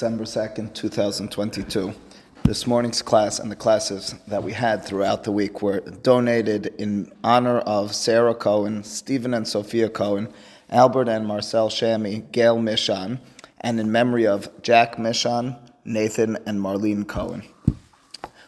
December 2nd, 2022. This morning's class and the classes that we had throughout the week were donated in honor of Sarah Cohen, Stephen and Sophia Cohen, Albert and Marcel Shami, Gail Mishan, and in memory of Jack Mishan, Nathan, and Marlene Cohen.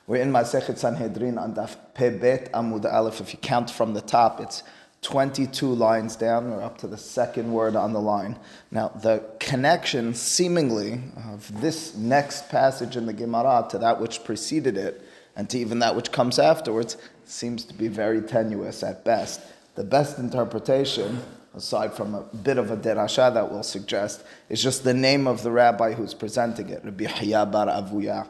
We're in Masechet Sanhedrin on Daf Pebet Amud Aleph. If you count from the top, it's 22 lines down. We're up to the second word on the line. Now, the connection, seemingly, of this next passage in the Gemara to that which preceded it, and to even that which comes afterwards, seems to be very tenuous at best. The best interpretation, aside from a bit of a derasha that we'll suggest, is just the name of the rabbi who's presenting it, Rabbi Hiya bar Avuya.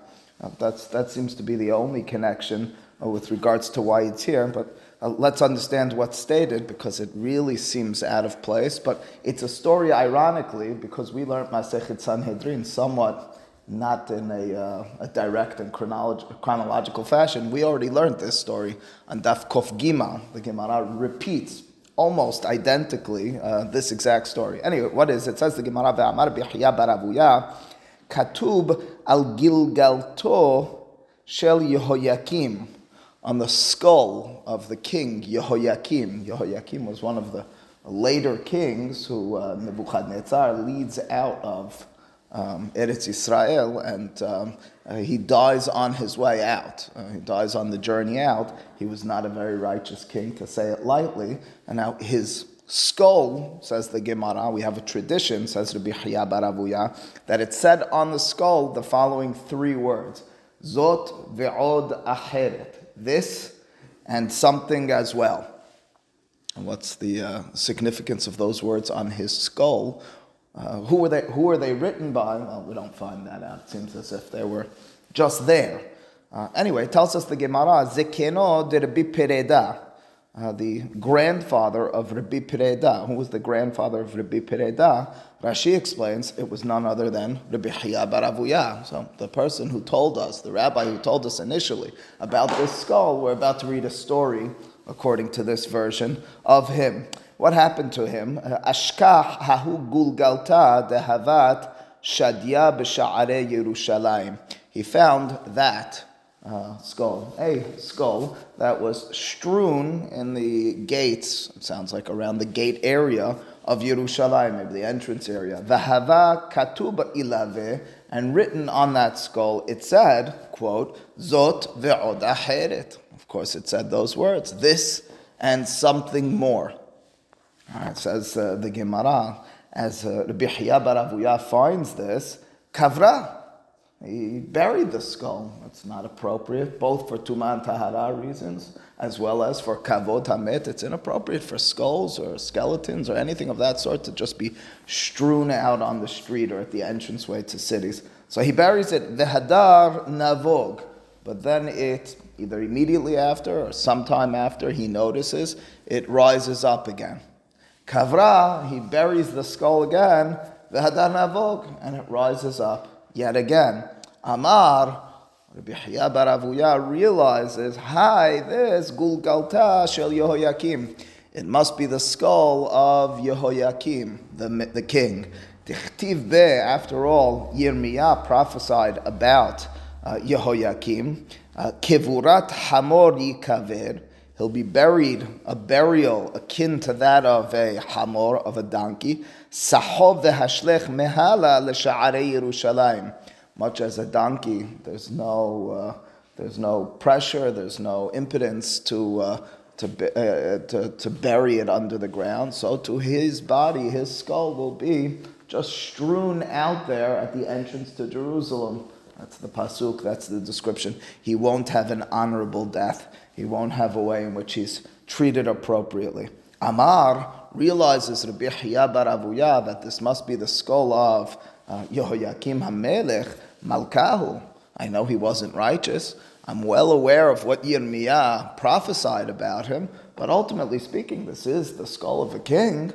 That's, that seems to be the only connection uh, with regards to why it's here, but uh, let's understand what's stated because it really seems out of place. But it's a story, ironically, because we learned Masechet Sanhedrin somewhat not in a, uh, a direct and chronolog- chronological fashion. We already learned this story on Daf Kof Gima. The Gemara repeats almost identically uh, this exact story. Anyway, what is it? it says the Gemara Ve'amar B'Chya Baravuya Katub al Gilgalto Shel Yehoyakim on the skull of the king Yehoiakim. Yehoiakim was one of the later kings who uh, Nebuchadnezzar leads out of um, Eretz Israel, and um, uh, he dies on his way out. Uh, he dies on the journey out. He was not a very righteous king, to say it lightly. And now his skull, says the Gemara, we have a tradition, says Rabbi Hiya Baravuya, that it said on the skull the following three words: Zot ve'od acheret this and something as well. And what's the uh, significance of those words on his skull? Uh, who, were they, who are they written by? Well, we don't find that out. It seems as if they were just there. Uh, anyway, tells us the Gemara, Zekeno de Rabbi Pereda uh, the grandfather of Rabbi Pereda. Who was the grandfather of Rabbi Pereda? Rashi explains it was none other than Rabbi Hiya Baravuya. So the person who told us, the rabbi who told us initially about this skull, we're about to read a story, according to this version, of him. What happened to him? Ashkah hahu gulgalta dehavat shadia b'sha'are Yerushalayim. He found that uh, skull, a skull that was strewn in the gates, it sounds like around the gate area of Yerushalayim, maybe the entrance area. V'hava katuba ilave, and written on that skull, it said, quote, Zot ve'od acheret. Of course, it said those words, this and something more. It says uh, the Gemara, as uh, Rabbi Hiya Baravuya finds this, kavra, he buried the skull. It's not appropriate, both for Tuman Tahara reasons as well as for Kavod Hamet. It's inappropriate for skulls or skeletons or anything of that sort to just be strewn out on the street or at the entranceway to cities. So he buries it, Vehadar Navog. But then it, either immediately after or sometime after, he notices it rises up again. Kavra, he buries the skull again, Vehadar Navog, and it rises up yet again. Amar, Rabbi Hiya Baravuya realizes, hi, this Gulgalta Shel Yehoyakim. It must be the skull of Yehoyakim, the, the king. Tichtiv be, after all, Yirmiyah prophesied about uh, Yehoyakim. Uh, Kevurat Hamor Yikaver. He'll be buried, a burial akin to that of a hamor, of a donkey. Sahov v'hashlech mehala l'sha'arei Yerushalayim. Much as a donkey, there's no, uh, there's no pressure, there's no impotence to, uh, to, uh, to, to bury it under the ground. So to his body, his skull will be just strewn out there at the entrance to Jerusalem. That's the pasuk. That's the description. He won't have an honorable death. He won't have a way in which he's treated appropriately. Amar realizes Rabbi Hiya bar Avuya that this must be the skull of uh, Yehoyakim HaMelech Malkahu. I know he wasn't righteous. I'm well aware of what Yirmiyah prophesied about him, but ultimately speaking, this is the skull of a king.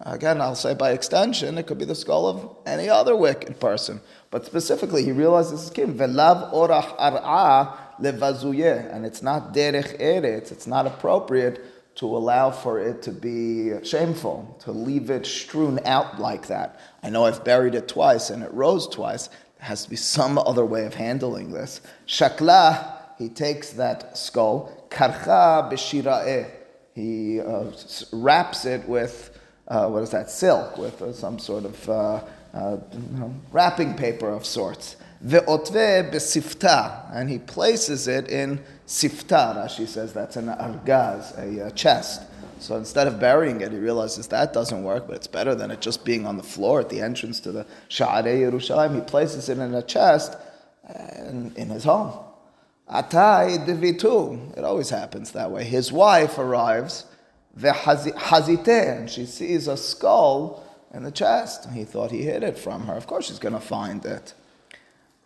Again, I'll say by extension, it could be the skull of any other wicked person. But specifically, he realizes this is king. Velav orach ar'a levazuyeh. And it's not derech eretz, it's not appropriate to allow for it to be shameful, to leave it strewn out like that. I know I've buried it twice and it rose twice. There has to be some other way of handling this. Shakla, he takes that skull, karcha b'shira'eh. He uh, wraps it with, uh, what is that, silk, with uh, some sort of uh, uh, wrapping paper of sorts. Ve'otve besifta, and he places it in sifta. Rashi says that's an argaz, a, a chest. So instead of burying it, he realizes that doesn't work, but it's better than it just being on the floor at the entrance to the Sha'arei Yerushalayim. He places it in a chest in, in his home. Atai devitu. It always happens that way. His wife arrives, hazite, and she sees a skull in the chest. He thought he hid it from her. Of course, she's going to find it.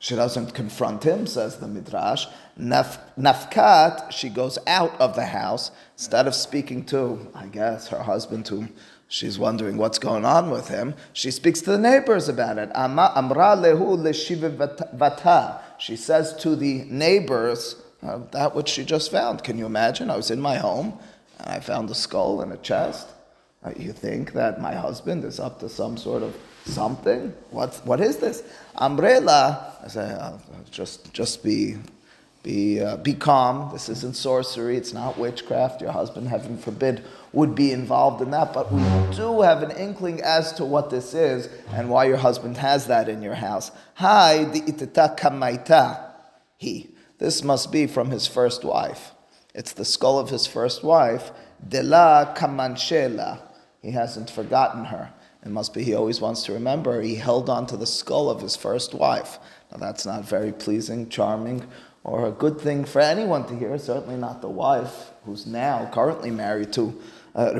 She doesn't confront him, says the Midrash. Naf, nafkat, she goes out of the house instead of speaking to, I guess, her husband, whom she's wondering what's going on with him. She speaks to the neighbors about it. Amra lehu vata. She says to the neighbors uh, that which she just found. Can you imagine? I was in my home and I found a skull and a chest. Uh, you think that my husband is up to some sort of something? What, what is this? Umbrella, I say, uh, just, just be, be, uh, be calm. This isn't sorcery. It's not witchcraft. Your husband, heaven forbid, would be involved in that. But we do have an inkling as to what this is and why your husband has that in your house. Hi, the itata kamaita. He. This must be from his first wife. It's the skull of his first wife. De la kamanchela he hasn't forgotten her. It must be he always wants to remember he held on to the skull of his first wife. Now that's not very pleasing, charming, or a good thing for anyone to hear, certainly not the wife who's now currently married to uh,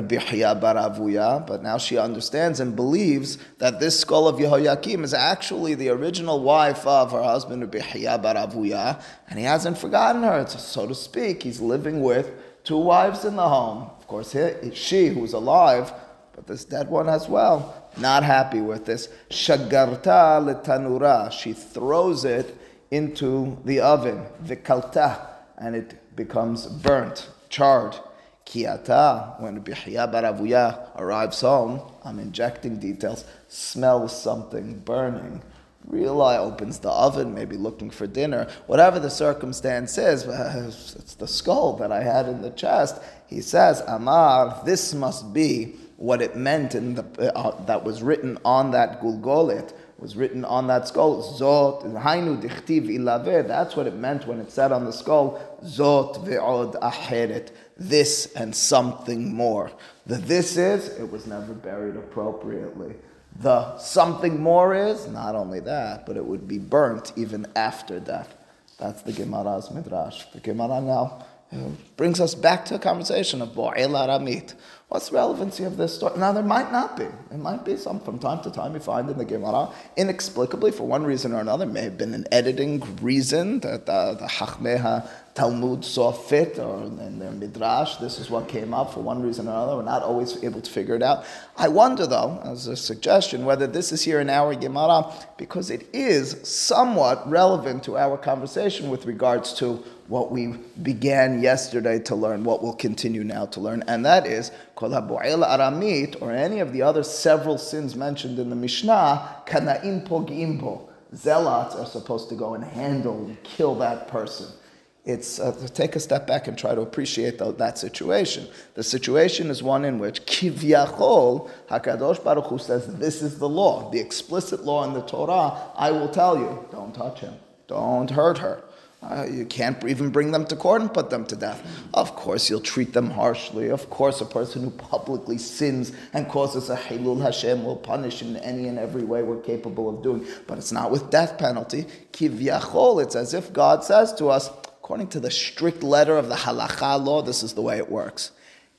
but now she understands and believes that this skull of Yehoyakim is actually the original wife of her husband Rabbi Baravuya, and he hasn't forgotten her, so to speak. He's living with two wives in the home. Of course, he, she, who's alive, but this dead one as well, not happy with this. Shagarta letanura. She throws it into the oven. Vikalta. And it becomes burnt, charred. Kiata, when Bihya Baravuya arrives home, I'm injecting details, smells something burning. Realize opens the oven, maybe looking for dinner. Whatever the circumstance is, it's the skull that I had in the chest. He says, Amar, this must be what it meant in the, uh, that was written on that gulgolet, was written on that skull. Zot, hainu dichtiv ilave. That's what it meant when it said on the skull, Zot ve'od aheret. This and something more. The this is, it was never buried appropriately. The something more is, not only that, but it would be burnt even after death. That's the Gemara's Midrash. The Gemara now uh, brings us back to a conversation of Bo'el Aramit. What's the relevancy of this story? Now, there might not be. It might be some from time to time you find in the Gemara, inexplicably, for one reason or another, may have been an editing reason that uh, the Hachmeha Talmud saw fit, or in their Midrash, this is what came up for one reason or another. We're not always able to figure it out. I wonder, though, as a suggestion, whether this is here in our Gemara, because it is somewhat relevant to our conversation with regards to what we began yesterday to learn, what we'll continue now to learn, and that is kol ha'bo'el aramit, or any of the other several sins mentioned in the Mishnah, kana'im pogimbo. Zealots are supposed to go and handle and kill that person. It's uh, to take a step back and try to appreciate the, that situation. The situation is one in which kivyachol Hakadosh Baruch Hu says, "This is the law, the explicit law in the Torah. I will tell you, don't touch him, don't hurt her." Uh, you can't even bring them to court and put them to death. Of course, you'll treat them harshly. Of course, a person who publicly sins and causes a Hilul Hashem will punish in any and every way we're capable of doing. But it's not with death penalty. Kivyachol, it's as if God says to us, according to the strict letter of the halacha law, this is the way it works.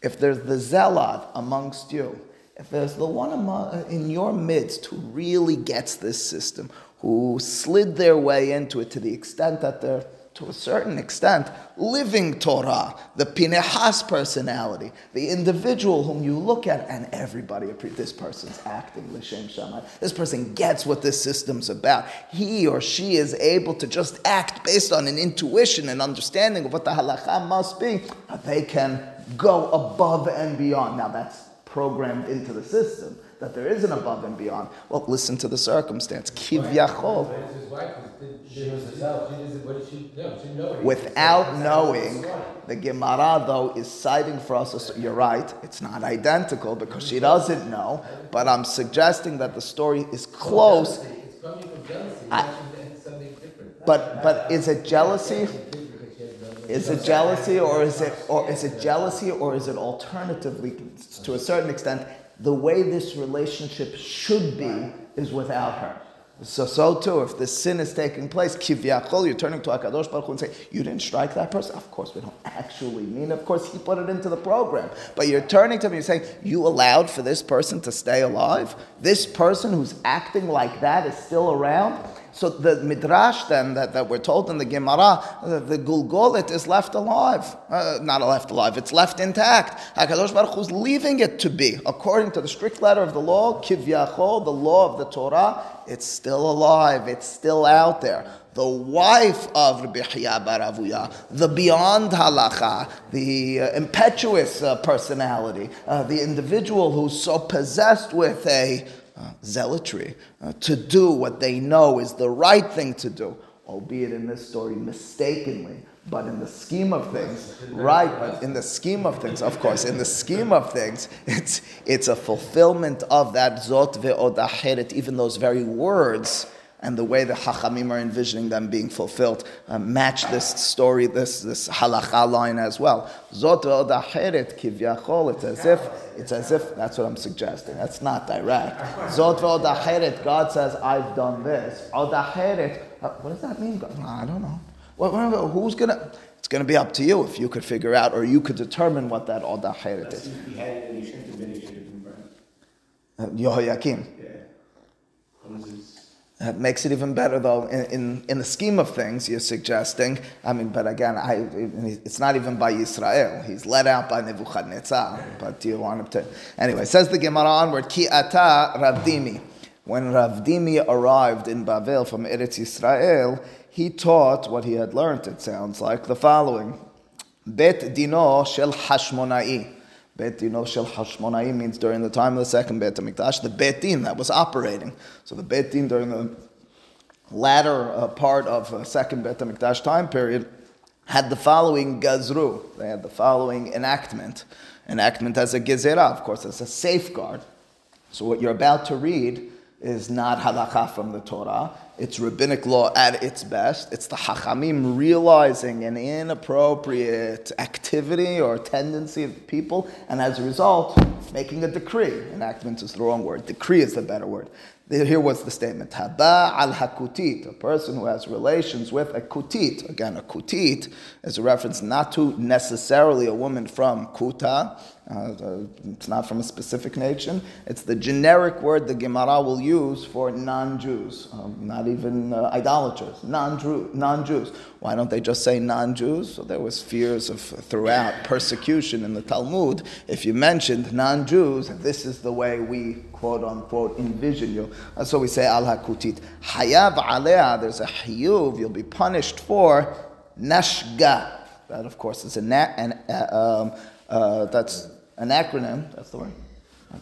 If there's the zealot amongst you, if there's the one among, in your midst who really gets this system, who slid their way into it to the extent that they're to a certain extent, living Torah, the Pinehas personality, the individual whom you look at, and everybody appreciates this person's acting l'shem shammai. This person gets what this system's about. He or she is able to just act based on an intuition and understanding of what the halacha must be. They can go above and beyond. Now that's programmed into the system that there is an above and beyond. Well, listen to the circumstance. Kivyachol. Without knowing, the Gemara though is citing for us. You're right; it's not identical because she doesn't know. But I'm suggesting that the story is close. I, but but is it jealousy? Is it jealousy, or is it, or is it jealousy, or is it alternatively, to a certain extent, the way this relationship should be is without her. So, so too, if the sin is taking place, kivyachol, you're turning to Akadosh Baruch Hu and say, "You didn't strike that person." Of course, we don't actually mean. Of course, he put it into the program. But you're turning to me and you're saying, "You allowed for this person to stay alive. This person who's acting like that is still around." So the midrash then that, that we're told in the Gemara, the, the Gulgolit is left alive. Uh, not left alive, it's left intact. HaKadosh Baruch Hu is leaving it to be. According to the strict letter of the law, Kivyachol, the law of the Torah, it's still alive, it's still out there the wife of Rabbi Hiya Baravuya, the beyond halacha, the uh, impetuous uh, personality, uh, the individual who's so possessed with a uh, zealotry, uh, to do what they know is the right thing to do, albeit in this story mistakenly. But in the scheme of things, right, but in the scheme of things, of course, in the scheme of things, it's, it's a fulfillment of that zot ve'od even those very words and the way the Hachamim are envisioning them being fulfilled uh, match this story, this, this halacha line as well. Zot kivyachol, it's as if it's as if that's what I'm suggesting. That's not direct. Zot God says, I've done this. Odacheret, uh, what does that mean? I don't know. Well, who's gonna? It's gonna be up to you if you could figure out, or you could determine what that odacheret is. Uh, Yehoyakim. That makes it even better, though, in, in, in, the scheme of things, you're suggesting. I mean, but again, I, it's not even by Israel. He's led out by Nebuchadnezzar. But do you want him to? Anyway, says the Gemara onward, Ki ata Rav Dimi. When Rav Dimi arrived in Bavel from Eretz Israel, he taught what he had learned, it sounds like, the following. Bet dino shel Hashmonai. Bet Dino Shel Hashmonai means during the time of the second Bet HaMikdash, the Bet Din that was operating. So the Bet Din during the latter uh, part of the second Bet HaMikdash time period had the following Gazru. They had the following enactment. Enactment as a Gezerah, of course, as a safeguard. So what you're about to read is not halakha from the Torah. It's rabbinic law at its best. It's the hachamim realizing an inappropriate activity or tendency of people, and as a result, making a decree. Enactment is the wrong word. Decree is the better word. Here was the statement: Haba al hakutit, a person who has relations with a kutit. Again, a kutit is a reference not to necessarily a woman from Kuta, uh, it's not from a specific nation. It's the generic word the Gemara will use for non-Jews, um, not even uh, idolaters, non-Jews. Why don't they just say non-Jews? So there was fears of throughout persecution in the Talmud. If you mentioned non-Jews, this is the way we quote unquote envision you. What we say al hakutit. Hayav alea. There's a hiyuv. You'll be punished for nashga. That of course is a na- an, uh, um, uh, that's an acronym. That's the word.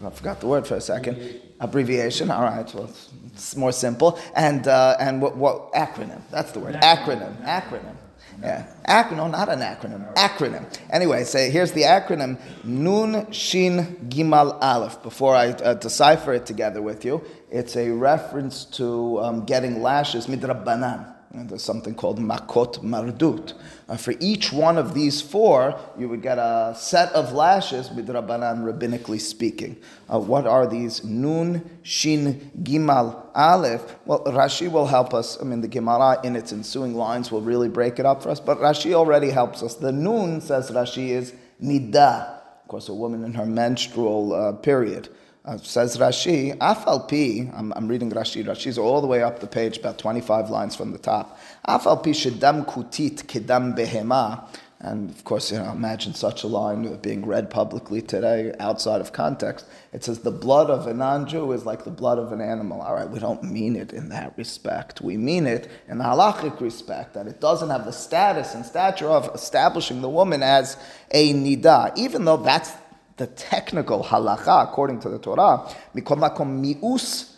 I forgot the word for a second. Abbreviation. All right. Well, it's, it's more simple. And uh, and what, what acronym? That's the word. Acronym. Acronym. Yeah. Acronym, not an acronym. Acronym. Anyway, say here's the acronym Nun Shin Gimal Aleph. Before I uh, decipher it together with you, it's a reference to um, getting lashes midrabanan. And there's something called makot mardut. For each one of these four, you would get a set of lashes, midrabanan, rabbinically speaking. Uh, what are these? Nun, Shin, Gimal, Aleph. Well, Rashi will help us. I mean, the Gemara in its ensuing lines will really break it up for us, but Rashi already helps us. The Nun, says Rashi, is Nida. Of course, a woman in her menstrual uh, period. Uh, says Rashi, Afalpi, I'm, I'm reading Rashi, Rashi's all the way up the page, about 25 lines from the top. Afal Pi shedam kutit kedam behema. And of course, you know, imagine such a line being read publicly today outside of context. It says the blood of a non-Jew is like the blood of an animal. All right, we don't mean it in that respect. We mean it in the halachic respect that it doesn't have the status and stature of establishing the woman as a nida, even though that's the technical halacha according to the Torah. mius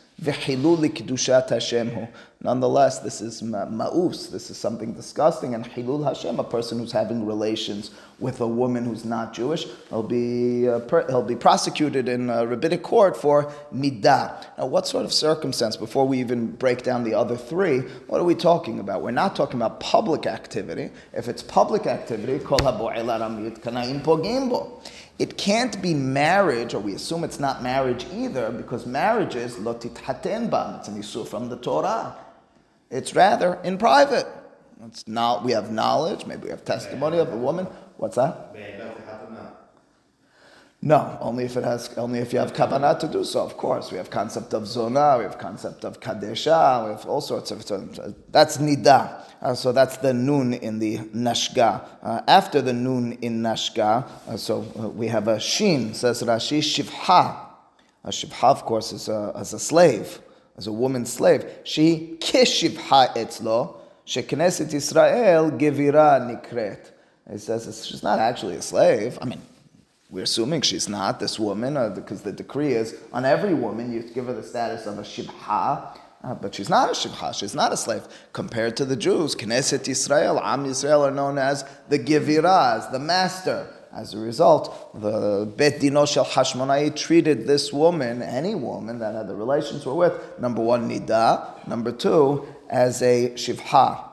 Nonetheless, this is ma'us. This is something disgusting. And hilul Hashem, a person who's having relations with a woman who's not Jewish, he'll be uh, per, he'll be prosecuted in a rabbinic court for midah. Now, what sort of circumstance? Before we even break down the other three, what are we talking about? We're not talking about public activity. If it's public activity, kol it can't be marriage, or we assume it's not marriage either, because marriage is lotit haten bam. It's an issue from the Torah. It's rather in private. It's not. We have knowledge. Maybe we have testimony of a woman. What's that? No, only if it has, only if you have kavanah to do so. Of course, we have concept of zona, we have concept of kadesha, we have all sorts of. That's nida. Uh, so that's the nun in the nashga. Uh, after the nun in nashga, uh, so uh, we have a shin. Says Rashi shivha. A shivha, of course, is a, as a slave, as a woman slave. She kishivha etzlo. Shekneset Israel gevira nikret. It says she's not actually a slave. I mean, we're assuming she's not this woman, uh, because the decree is on every woman you give her the status of a shibha, uh, but she's not a shibha, she's not a slave. Compared to the Jews, Knesset Israel, Am Israel are known as the Giviraz, the master. As a result, the Bet Dino Shel Hashmonai treated this woman, any woman that had the relations were with, number one, Nida, number two, as a Shivha.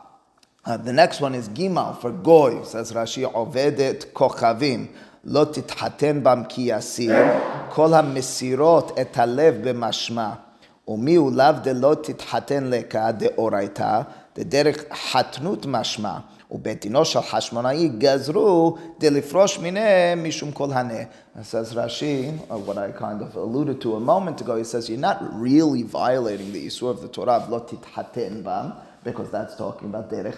Uh, the next one is Gimal for Goy, says Rashi, Ovedet Kochavim. לא תתחתן בם כי יסיר, כל המסירות את הלב במשמע. ומי הוא לאו דלא תתחתן לקה דאורייתא, דדרך חתנות משמע. ובית דינו של חשמונאי גזרו דלפרוש מיניהם משום כל הנה. Says Rashi, what I kind of alluded to a moment ago, he says you're not really violating the Isur of the Torah lo tithaten bam, because that's talking about derech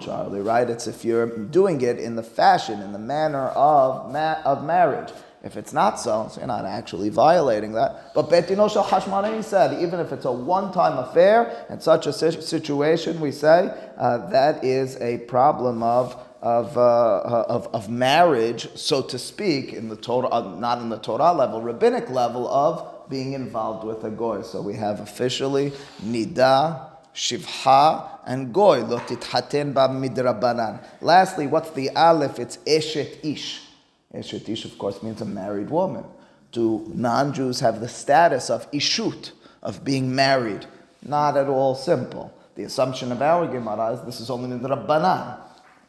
Charlie, right? It's if you're doing it in the fashion, in the manner of, ma- of marriage. If it's not so, so you're not actually violating that. But Betino Shal Hashmonai said, even if it's a one-time affair, in such a situation, we say uh, that is a problem of of, uh, uh, of, of marriage, so to speak, in the Torah, uh, not in the Torah level, rabbinic level of being involved with a goy. So we have officially nida, shivha, and goy lo tithaten ba midrabanan. Lastly, what's the aleph? It's eshet ish. Eshet ish, of course, means a married woman. Do non-Jews have the status of ishut, of being married? Not at all simple. The assumption of our Gemara is this is only midrabanan.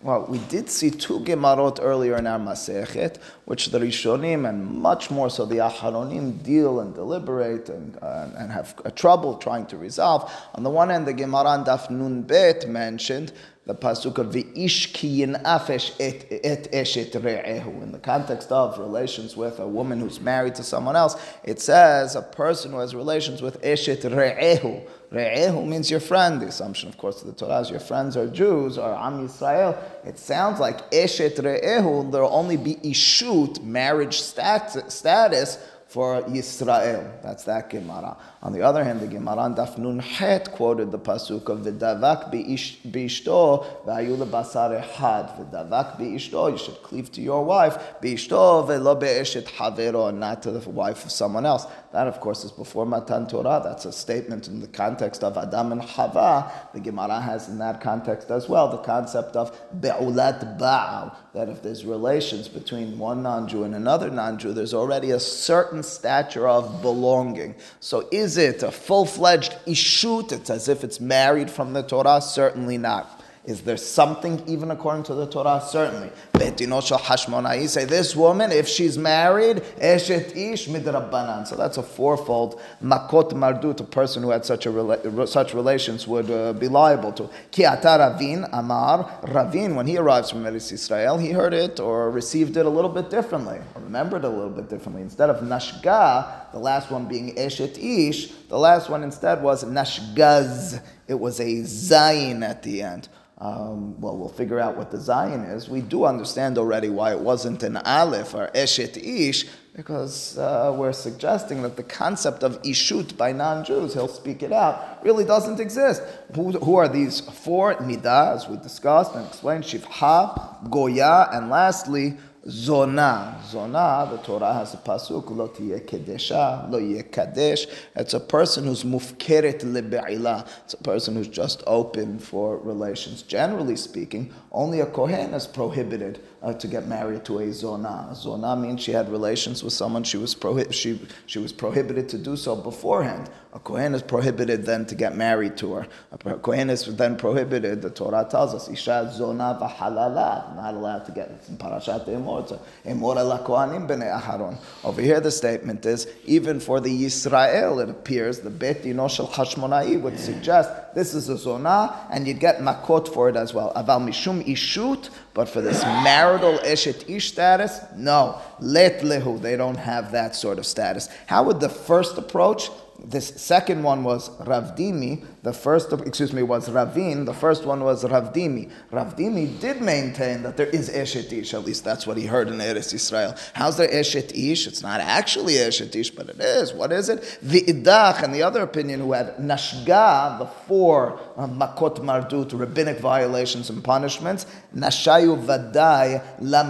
Well, we did see two Gemarot earlier in our Masechet, which the Rishonim and much more so the Aharonim deal and deliberate and, uh, and have trouble trying to resolve. On the one hand, the Gemara and Daf Nun Bet mentioned the pasuk of V'ish ki afesh et, et eshet re'ehu. In the context of relations with a woman who's married to someone else, it says a person who has relations with eshet re'ehu. Re'ehu means your friend. The assumption, of course, of the Torah is your friends are Jews or Am Yisrael. It sounds like eshet re'ehu, there'll only be ishut, marriage status, for Yisrael. That's that Gemara. On the other hand, the Gemara on Daf Nun Het quoted the pasuk of V'davak bi'ishto v'ayu lebasar ehad. V'davak bi'ishto, you should cleave to your wife. Bi'ishto ve'lo be'eshet havero, not to the wife of someone else. That, of course, is before Matan Torah. That's a statement in the context of Adam and Hava. The Gemara has in that context as well the concept of Be'ulat Ba'al, that if there's relations between one non-Jew and another non-Jew, there's already a certain stature of belonging. So is it a full-fledged ishut? It's as if it's married from the Torah? Certainly not. Is there something even according to the Torah? Certainly. Hashmonai say this woman, if she's married, eshet ish midrabbanan. So that's a fourfold makot mardut. A person who had such a such relations would uh, be liable to. Ki Ravin Amar Ravin. When he arrives from Eretz Israel, he heard it or received it a little bit differently, or remembered it a little bit differently. Instead of nashga, the last one being eshet ish, the last one instead was nashgaz. It was a zayin at the end. Um, well, we'll figure out what the zayin is. We do understand already why it wasn't an aleph or eshet ish, because uh, we're suggesting that the concept of ishut by non-Jews, he'll speak it out, really doesn't exist. Who, who are these four? Nida, as we discussed and explained, Shivha, Goya, and lastly, Zona. Zona, the Torah has a pasuk, lo kedesha, lo kadesh. It's a person who's mufkeret lebe'ila. It's a person who's just open for relations. Generally speaking, only a kohen is prohibited uh, to get married to a zona. Zona means she had relations with someone she was prohi- she, she was prohibited to do so beforehand. A kohen is prohibited then to get married to her. A kohen is then prohibited. The Torah tells us isha zona v'halala not allowed to get it's in parashat emor emor bnei Aharon. Over here the statement is even for the Yisrael it appears the bet shel Hashmonai would suggest this is a zona and you'd get makot for it as well. Aval mishum ishut but for this marital eshet ish status, no. Let lehu, they don't have that sort of status. How would the first approach? This second one was Rav Dimi. The first, excuse me, was Ravin. The first one was Rav Dimi. Ravdimi did maintain that there is Eshet Ish. At least that's what he heard in Eretz Israel. How's there Eshet Ish? It's not actually Eshet Ish, but it is. What is it? The Idach and the other opinion who had Nashga, the four uh, Makot Mardut, rabbinic violations and punishments. Nashayu Vadai La.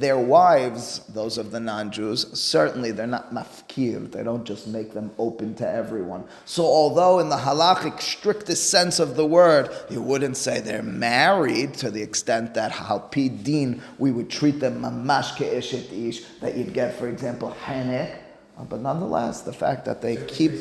Their wives, those of the non-Jews, certainly they're not mafkir. They don't just make them open to everyone. So although in the halach halachic strictest sense of the word, you wouldn't say they're married to the extent that halpi din we would treat them mamash ke'eshet ish that you'd get, for example, hanek. Uh, but nonetheless, the fact that they keep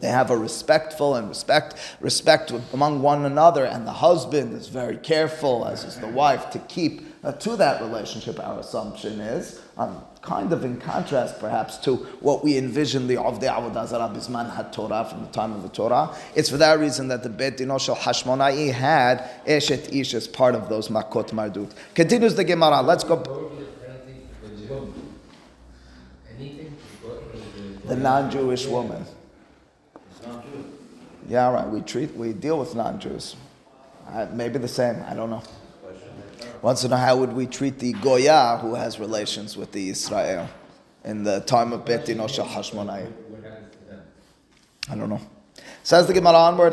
they have a respectful and respect respect among one another, and the husband is very careful, as is the wife, to keep uh, to that relationship. Our assumption is um, kind of in contrast, perhaps, to what we envision the Avdei Avodah Zarah Bisman had Torah from the time of the Torah. It's for that reason that the Bet Dino Shel Hashmonai had Eshet Ish as part of those Makot Mardut. Continues the Gemara. Let's go. The non-Jewish woman. Yeah, right. We treat, we deal with non-Jews. Uh, maybe the same. I don't know wants to know how would we treat the Goya who has relations with the Israel in the time of Bet Shel Hashmonai. I don't know. Says the Gemara onward.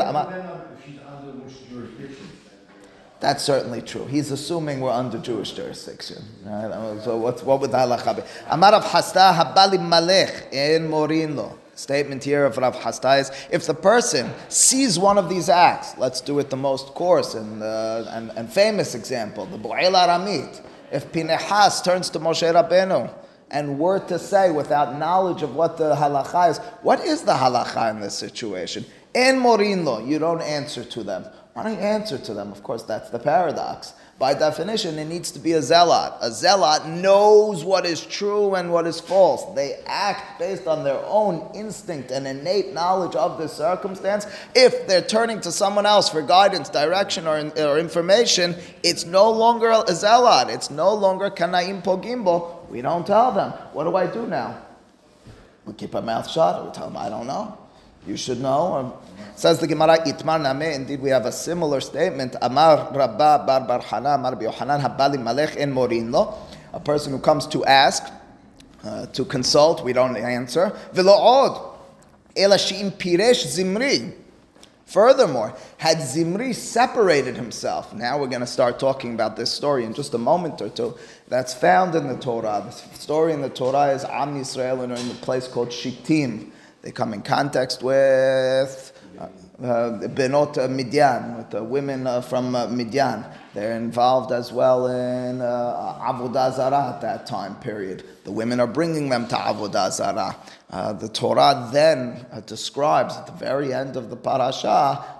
That's certainly true. He's assuming we're under Jewish jurisdiction. Right? So what, what would the halacha be? Amar Rav Hisda habali malech in Morino statement here of Rav is if the person sees one of these acts, let's do it the most coarse and, uh, and, and, famous example, the Bu'el Aramit. If Pinehas turns to Moshe Rabbeinu and were to say without knowledge of what the halacha is, what is the halacha in this situation? In Morinlo, you don't answer to them. Why don't you answer to them? Of course, that's the paradox by definition, it needs to be a zealot. A zealot knows what is true and what is false. They act based on their own instinct and innate knowledge of the circumstance. If they're turning to someone else for guidance, direction, or, or information, it's no longer a zealot. It's no longer kanaim pogimbo. We don't tell them. What do I do now? We keep our mouth shut. Or we tell them, I don't know. You should know. Says the Gemara, Itmar Name. Indeed, we have a similar statement. Amar Rabba Bar Bar Hana, Amar Yohanan Habali Malech en Morinlo. A person who comes to ask, uh, to consult, we don't answer. Velo od. Ela piresh zimri. Furthermore, had Zimri separated himself, now we're going to start talking about this story in just a moment or two, that's found in the Torah. The story in the Torah is Am Yisrael in a place called Shittim. They come in context with uh, Benot Midian, with the women uh, from uh, Midian. They're involved as well in uh, Avodah Zarah at that time period. The women are bringing them to Avodah Zarah. Uh, the Torah then uh, describes at the very end of the parasha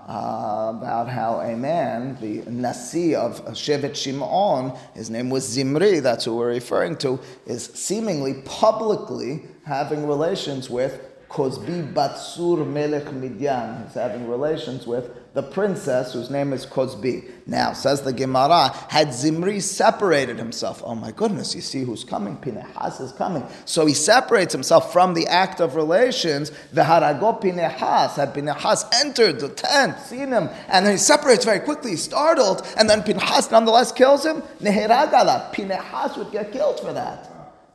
uh, about how a man, the Nasi of Shevet Shimon, his name was Zimri, that's who we're referring to, is seemingly publicly having relations with Kozbi Batsur Melech Midian. He's having relations with the princess whose name is Kozbi. Now, says the Gemara, had Zimri separated himself, oh my goodness, you see who's coming? Pinehas is coming. So he separates himself from the act of relations. V'harago Pinehas, had Pinehas entered the tent, seen him, and then he separates very quickly, startled, and then Pinehas nonetheless kills him. Neheragala, Pinehas would get killed for that.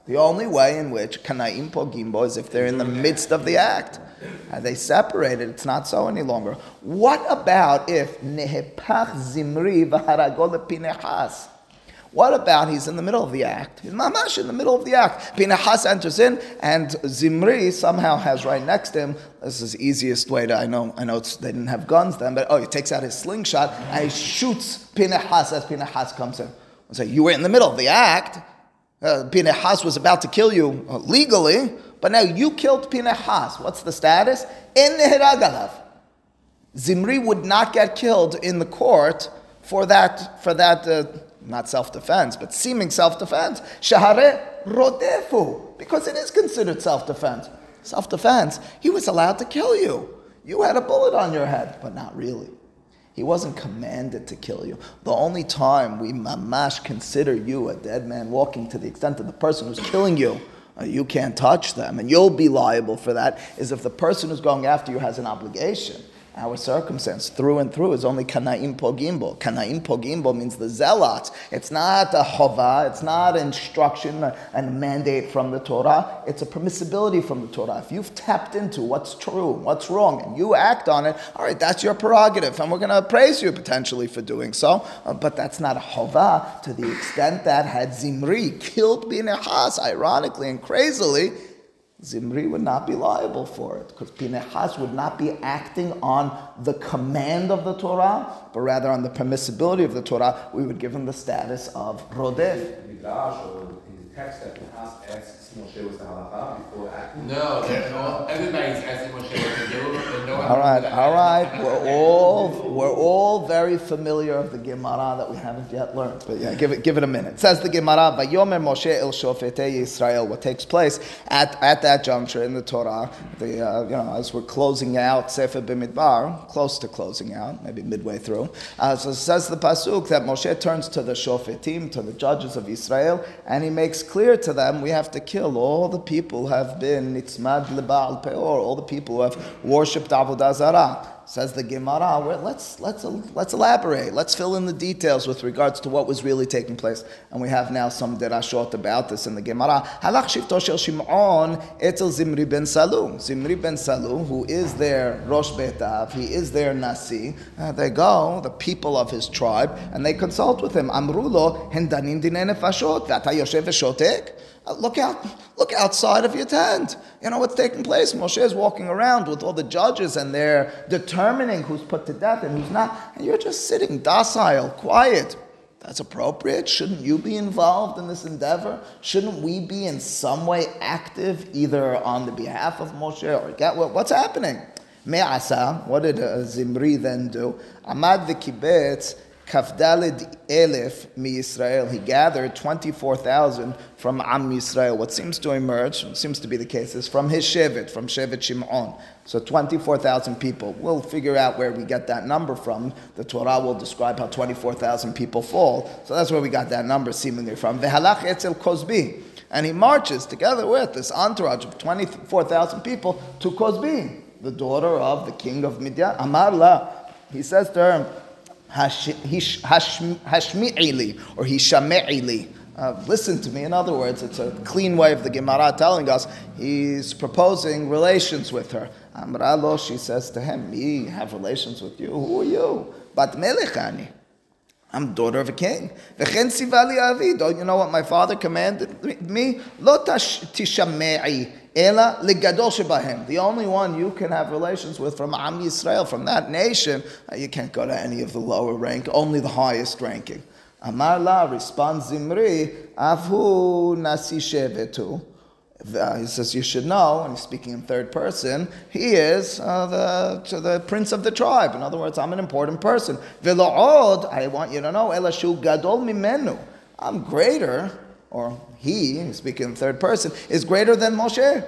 The only way in which kanaim pogimbo is if they're in the midst of the act. Are they separated? It's not so any longer. What about if nehepach zimri pinehas? What about he's in the middle of the act? He's mamash in the middle of the act. Pinehas enters in, and Zimri somehow has right next to him. This is the easiest way to I know. I know they didn't have guns then, but oh, he takes out his slingshot and he shoots Pinehas as Pinehas comes in. I say, you were in the middle of the act. Uh, Pinehas was about to kill you uh, legally, but now you killed Pinehas. What's the status? In Nehiragalav. Zimri would not get killed in the court for that, for that uh, not self-defense, but seeming self-defense. Shahare rodefu, because it is considered self-defense. Self-defense, he was allowed to kill you. You had a bullet on your head, but not really. He wasn't commanded to kill you. The only time we mamash consider you a dead man walking to the extent of the person who's killing you, uh, you can't touch them, and you'll be liable for that, is if the person who's going after you has an obligation our circumstance through and through is only kanaim pogimbo. Kanaim pogimbo means the zealots. It's not a chova, it's not instruction and mandate from the Torah. It's a permissibility from the Torah. If you've tapped into what's true, what's wrong, and you act on it, all right, that's your prerogative, and we're going to praise you potentially for doing so. Uh, but that's not a chova to the extent that had Zimri killed Pinehas, ironically and crazily Zimri would not be liable for it because Pinehas would not be acting on the command of the Torah, but rather on the permissibility of the Torah. We would give him the status of Rodef. No, everybody's asking Moshe what to do. all right, all right. We're all we're all very familiar of the Gemara that we haven't yet learned. But yeah, give it give it a minute. It says the Gemara, "Vayomer Moshe el Shofetei Yisrael." What takes place at, at that juncture in the Torah? The uh, you know as we're closing out Sefer Bimidbar, close to closing out, maybe midway through. Uh, so it says the pasuk that Moshe turns to the Shofetim, to the judges of Israel, and he makes clear to them, we have to kill all the people who have been nitzmad lebal peor, all the people who have worshipped avodah zarah. Says the Gemara, well, let's, let's, let's elaborate. Let's fill in the details with regards to what was really taking place. And we have now some derashot about this in the Gemara. Halach shifto shel Shimon etel Zimri ben Salu. Zimri ben Salu, who is their Rosh Betav, he is their Nasi. Uh, they go, the people of his tribe, and they consult with him. Amrulo, hendanin dine nefashot, v'ata yoshev v'shotek. Uh, look out, look outside of your tent. You know what's taking place. Moshe is walking around with all the judges and they're determining who's put to death and who's not. And you're just sitting docile, quiet. That's appropriate. Shouldn't you be involved in this endeavor? Shouldn't we be in some way active, either on the behalf of Moshe or get what, what's happening? Me'asa, what did uh, Zimri then do? Amad v'kibetz Kafdalid Elif mi Israel. He gathered 24,000 from Am Yisrael. What seems to emerge, seems to be the case, is from his Shevet, from Shevet Shimon. So 24,000 people. We'll figure out where we get that number from. The Torah will describe how 24,000 people fall. So that's where we got that number seemingly from. Vehalach etzel Kozbi. And he marches together with this entourage of 24,000 people to Kozbi, the daughter of the king of Midian. Amarla. He says to her, hashmi'ili or hishame'ili. Uh, listen to me. In other words, it's a clean way of the Gemara telling us he's proposing relations with her. Amralo, she says to him, me have relations with you. Who are you? But melechani. I'm daughter of a king. Don't you know what my father commanded me? The only one you can have relations with from Am Yisrael, from that nation, uh, you can't go to any of the lower rank, only the highest ranking. Amar la, responds Zimri, avhu nasi shevetu. Uh, he says, You should know, and he's speaking in third person, he is uh, the, the prince of the tribe. In other words, I'm an important person. Velo'od, I want you to know, elashu gadol mimenu. I'm greater, or he, speaking in third person, is greater than Moshe.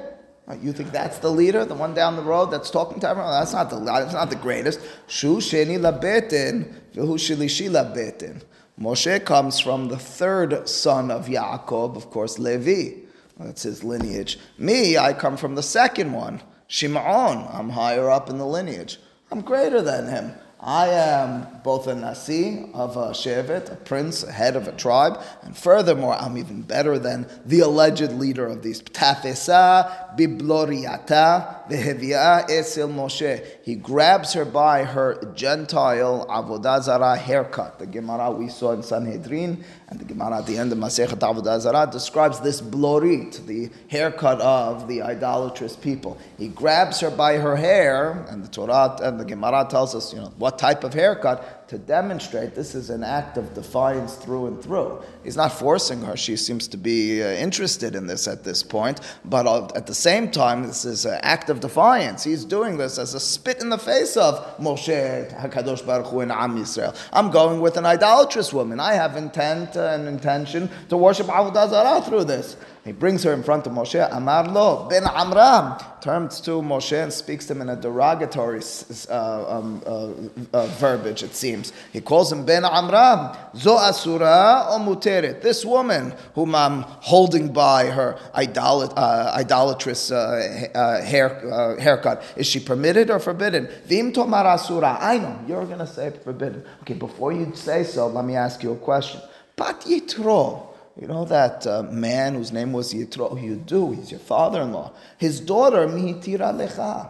Uh, you think that's the leader, the one down the road that's talking to everyone? That's not the that's not the greatest. Shu sheni labetin, v'hu shilishi labetin. Moshe comes from the third son of Yaakov, of course, Levi. That's his lineage. Me, I come from the second one, Shimon. I'm higher up in the lineage. I'm greater than him. I am both a Nasi of a Shevet, a prince, a head of a tribe, and furthermore, I'm even better than the alleged leader of these. Tafesa bibloriata esil Moshe. He grabs her by her Gentile avodah zarah haircut. The Gemara we saw in Sanhedrin and the Gemara at the end of Masechet Avodah Zarah describes this blorit, the haircut of the idolatrous people. He grabs her by her hair, and the Torah and the Gemara tells us, you know, what type of haircut to demonstrate this is an act of defiance through and through. He's not forcing her. She seems to be uh, interested in this at this point, but uh, at the same time, this is an act of defiance. He's doing this as a spit in the face of Moshe Hakadosh Baruch Hu and Am Yisrael. I'm going with an idolatrous woman. I have intent and intention to worship Avodah Zarah through this. He brings her in front of Moshe. Amar lo ben Amram turns to Moshe and speaks to him in a derogatory uh, um, uh, uh, verbiage. It seems he calls him ben Amram. Zo asura o muteret. This woman whom I'm holding by her idolat- uh, idolatrous uh, uh, hair, haircut is she permitted or forbidden? Vim tomar asura. I know you're going to say forbidden. Okay, before you say so, let me ask you a question. Bat yitro. You know that uh, man whose name was Yitro, you do, he's your father-in-law. His daughter, Mihitira Lecha,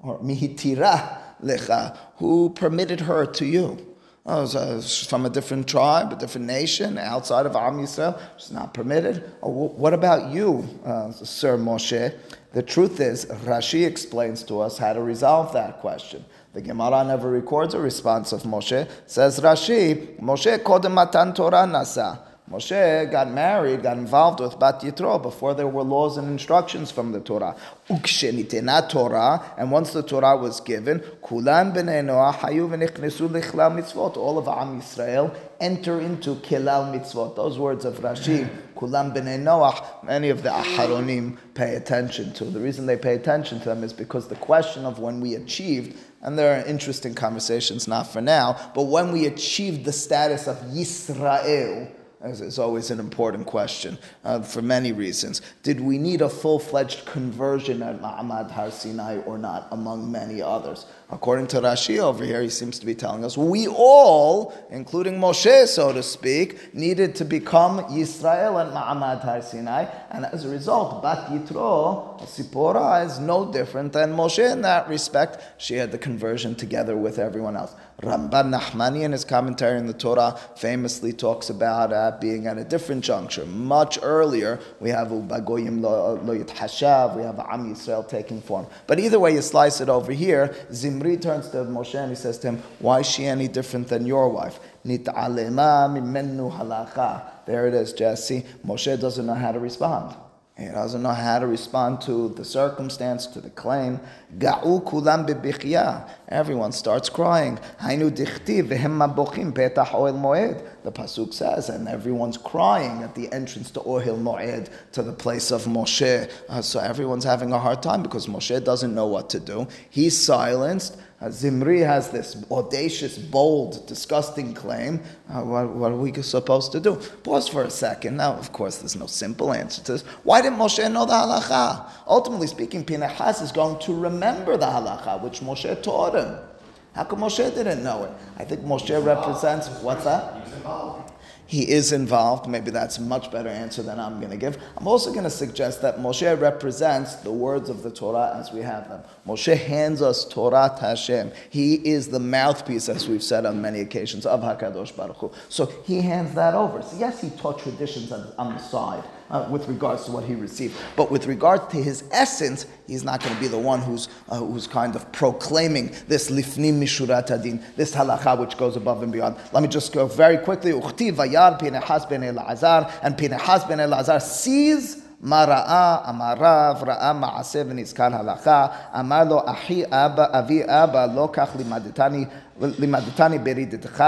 or Mihitira Lecha, who permitted her to you. Oh, so she's from a different tribe, a different nation, outside of Am Yisrael. She's not permitted. Oh, what about you, uh, Sir Moshe? The truth is, Rashi explains to us how to resolve that question. The Gemara never records a response of Moshe. Says Rashi, Moshe kodem matan Torah nasa. Moshe got married, got involved with Bat Yitro before there were laws and instructions from the Torah. Ukshenitena Torah, and once the Torah was given, Kulan b'nei Noah hayu v'nichnesu lichlal mitzvot. All of Am Yisrael enter into kilal mitzvot. Those words of Rashi, Kulan b'nei Noah, many of the Aharonim pay attention to. The reason they pay attention to them is because the question of when we achieved and there are interesting conversations, not for now, but when we achieved the status of Yisrael, it's always an important question uh, for many reasons. Did we need a full fledged conversion at Ma'amad Har Sinai or not, among many others? According to Rashi over here, he seems to be telling us we all, including Moshe, so to speak, needed to become Yisrael and Ma'amad Har Sinai, and as a result, Bat Yitro, Sipora, is no different than Moshe in that respect. She had the conversion together with everyone else. Ramban Nachmani in his commentary in the Torah famously talks about uh, being at a different juncture. Much earlier, we have Ubagoyim Lo Yithashav, we have Am Yisrael taking form. But either way you slice it over here, Zimri turns to Moshe and he says to him, Why is she any different than your wife? There it is, Jesse. Moshe doesn't know how to respond. He doesn't know how to respond to the circumstance, to the claim. Ga'u kulam. Everyone starts crying. Hainu dichtiv vehem mabochim petach ohel moed. The pasuk says, and everyone's crying at the entrance to Ohel Moed, to the place of Moshe. Uh, so everyone's having a hard time because Moshe doesn't know what to do. He's silenced. Zimri has this audacious, bold, disgusting claim. Uh, what, what, are we supposed to do? Pause for a second. Now, of course, there's no simple answer to this. Why didn't Moshe know the halacha? Ultimately speaking, Pinehas is going to remember the halacha, which Moshe taught him. How come Moshe didn't know it? I think Moshe represents, what's that? He is involved. Maybe that's a much better answer than I'm going to give. I'm also going to suggest that Moshe represents the words of the Torah as we have them. Moshe hands us Torah Hashem. He is the mouthpiece, as we've said on many occasions, of Hakadosh Baruch Hu. So he hands that over. So yes, he taught traditions on the side uh, with regards to what he received. But with regard to his essence, he's not going to be the one who's, uh, who's kind of proclaiming this lifnim mishurat adin, this halacha which goes above and beyond. Let me just go very quickly. Uchti vayar pinehas ben Elazar, and pinehas ben Elazar sees מה ראה, אמר רב, ראה מעשה ונזכר lo ahi abba אחי אבא, אבי אבא, לא כך לימדתני, לימדתני ברידתך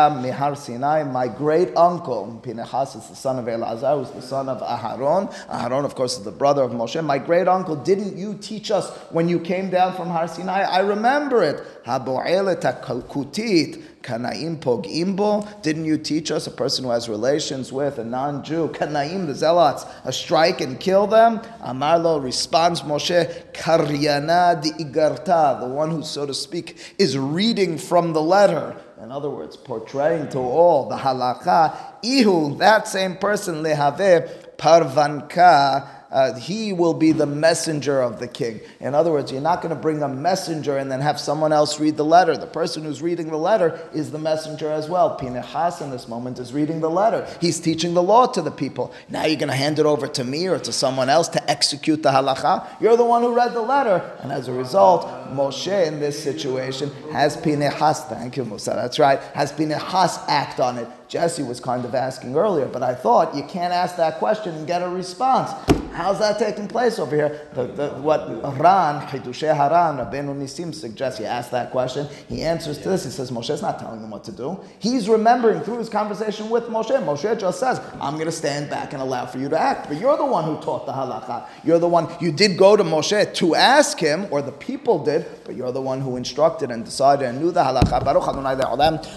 my great uncle, Pinehas is the son of Elazar, who's the son of Aharon, Aharon of course is the brother of Moshe, my great uncle, didn't you teach us when you came down from Har Sinai? I remember it, הבועלת הקלקותית, Kanaim pogimbo. Didn't you teach us a person who has relations with a non-Jew, Kanaim the zealots, a strike and kill them? Amarlo responds Moshe, Karyana di igarta, the one who, so to speak, is reading from the letter. In other words, portraying to all the halakha, ihu, that same person, lehave parvanka uh, he will be the messenger of the king. In other words, you're not going to bring a messenger and then have someone else read the letter. The person who's reading the letter is the messenger as well. Pinehas in this moment is reading the letter. He's teaching the law to the people. Now you're going to hand it over to me or to someone else to execute the halacha. You're the one who read the letter. And as a result, Moshe in this situation has Pinehas, thank you, Musa, that's right, has Pinehas act on it. Jesse was kind of asking earlier, but I thought you can't ask that question and get a response. How's that taking place over here? The, the, what Ran, Hidushe Haran, Rabbeinu Nisim suggests he asked that question. He answers to this. He says, Moshe's not telling him what to do. He's remembering through his conversation with Moshe. Moshe just says, I'm going to stand back and allow for you to act. But you're the one who taught the halacha. You're the one, you did go to Moshe to ask him, or the people did, but you're the one who instructed and decided and knew the halacha. Baruch Adonai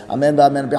Amen. Amen.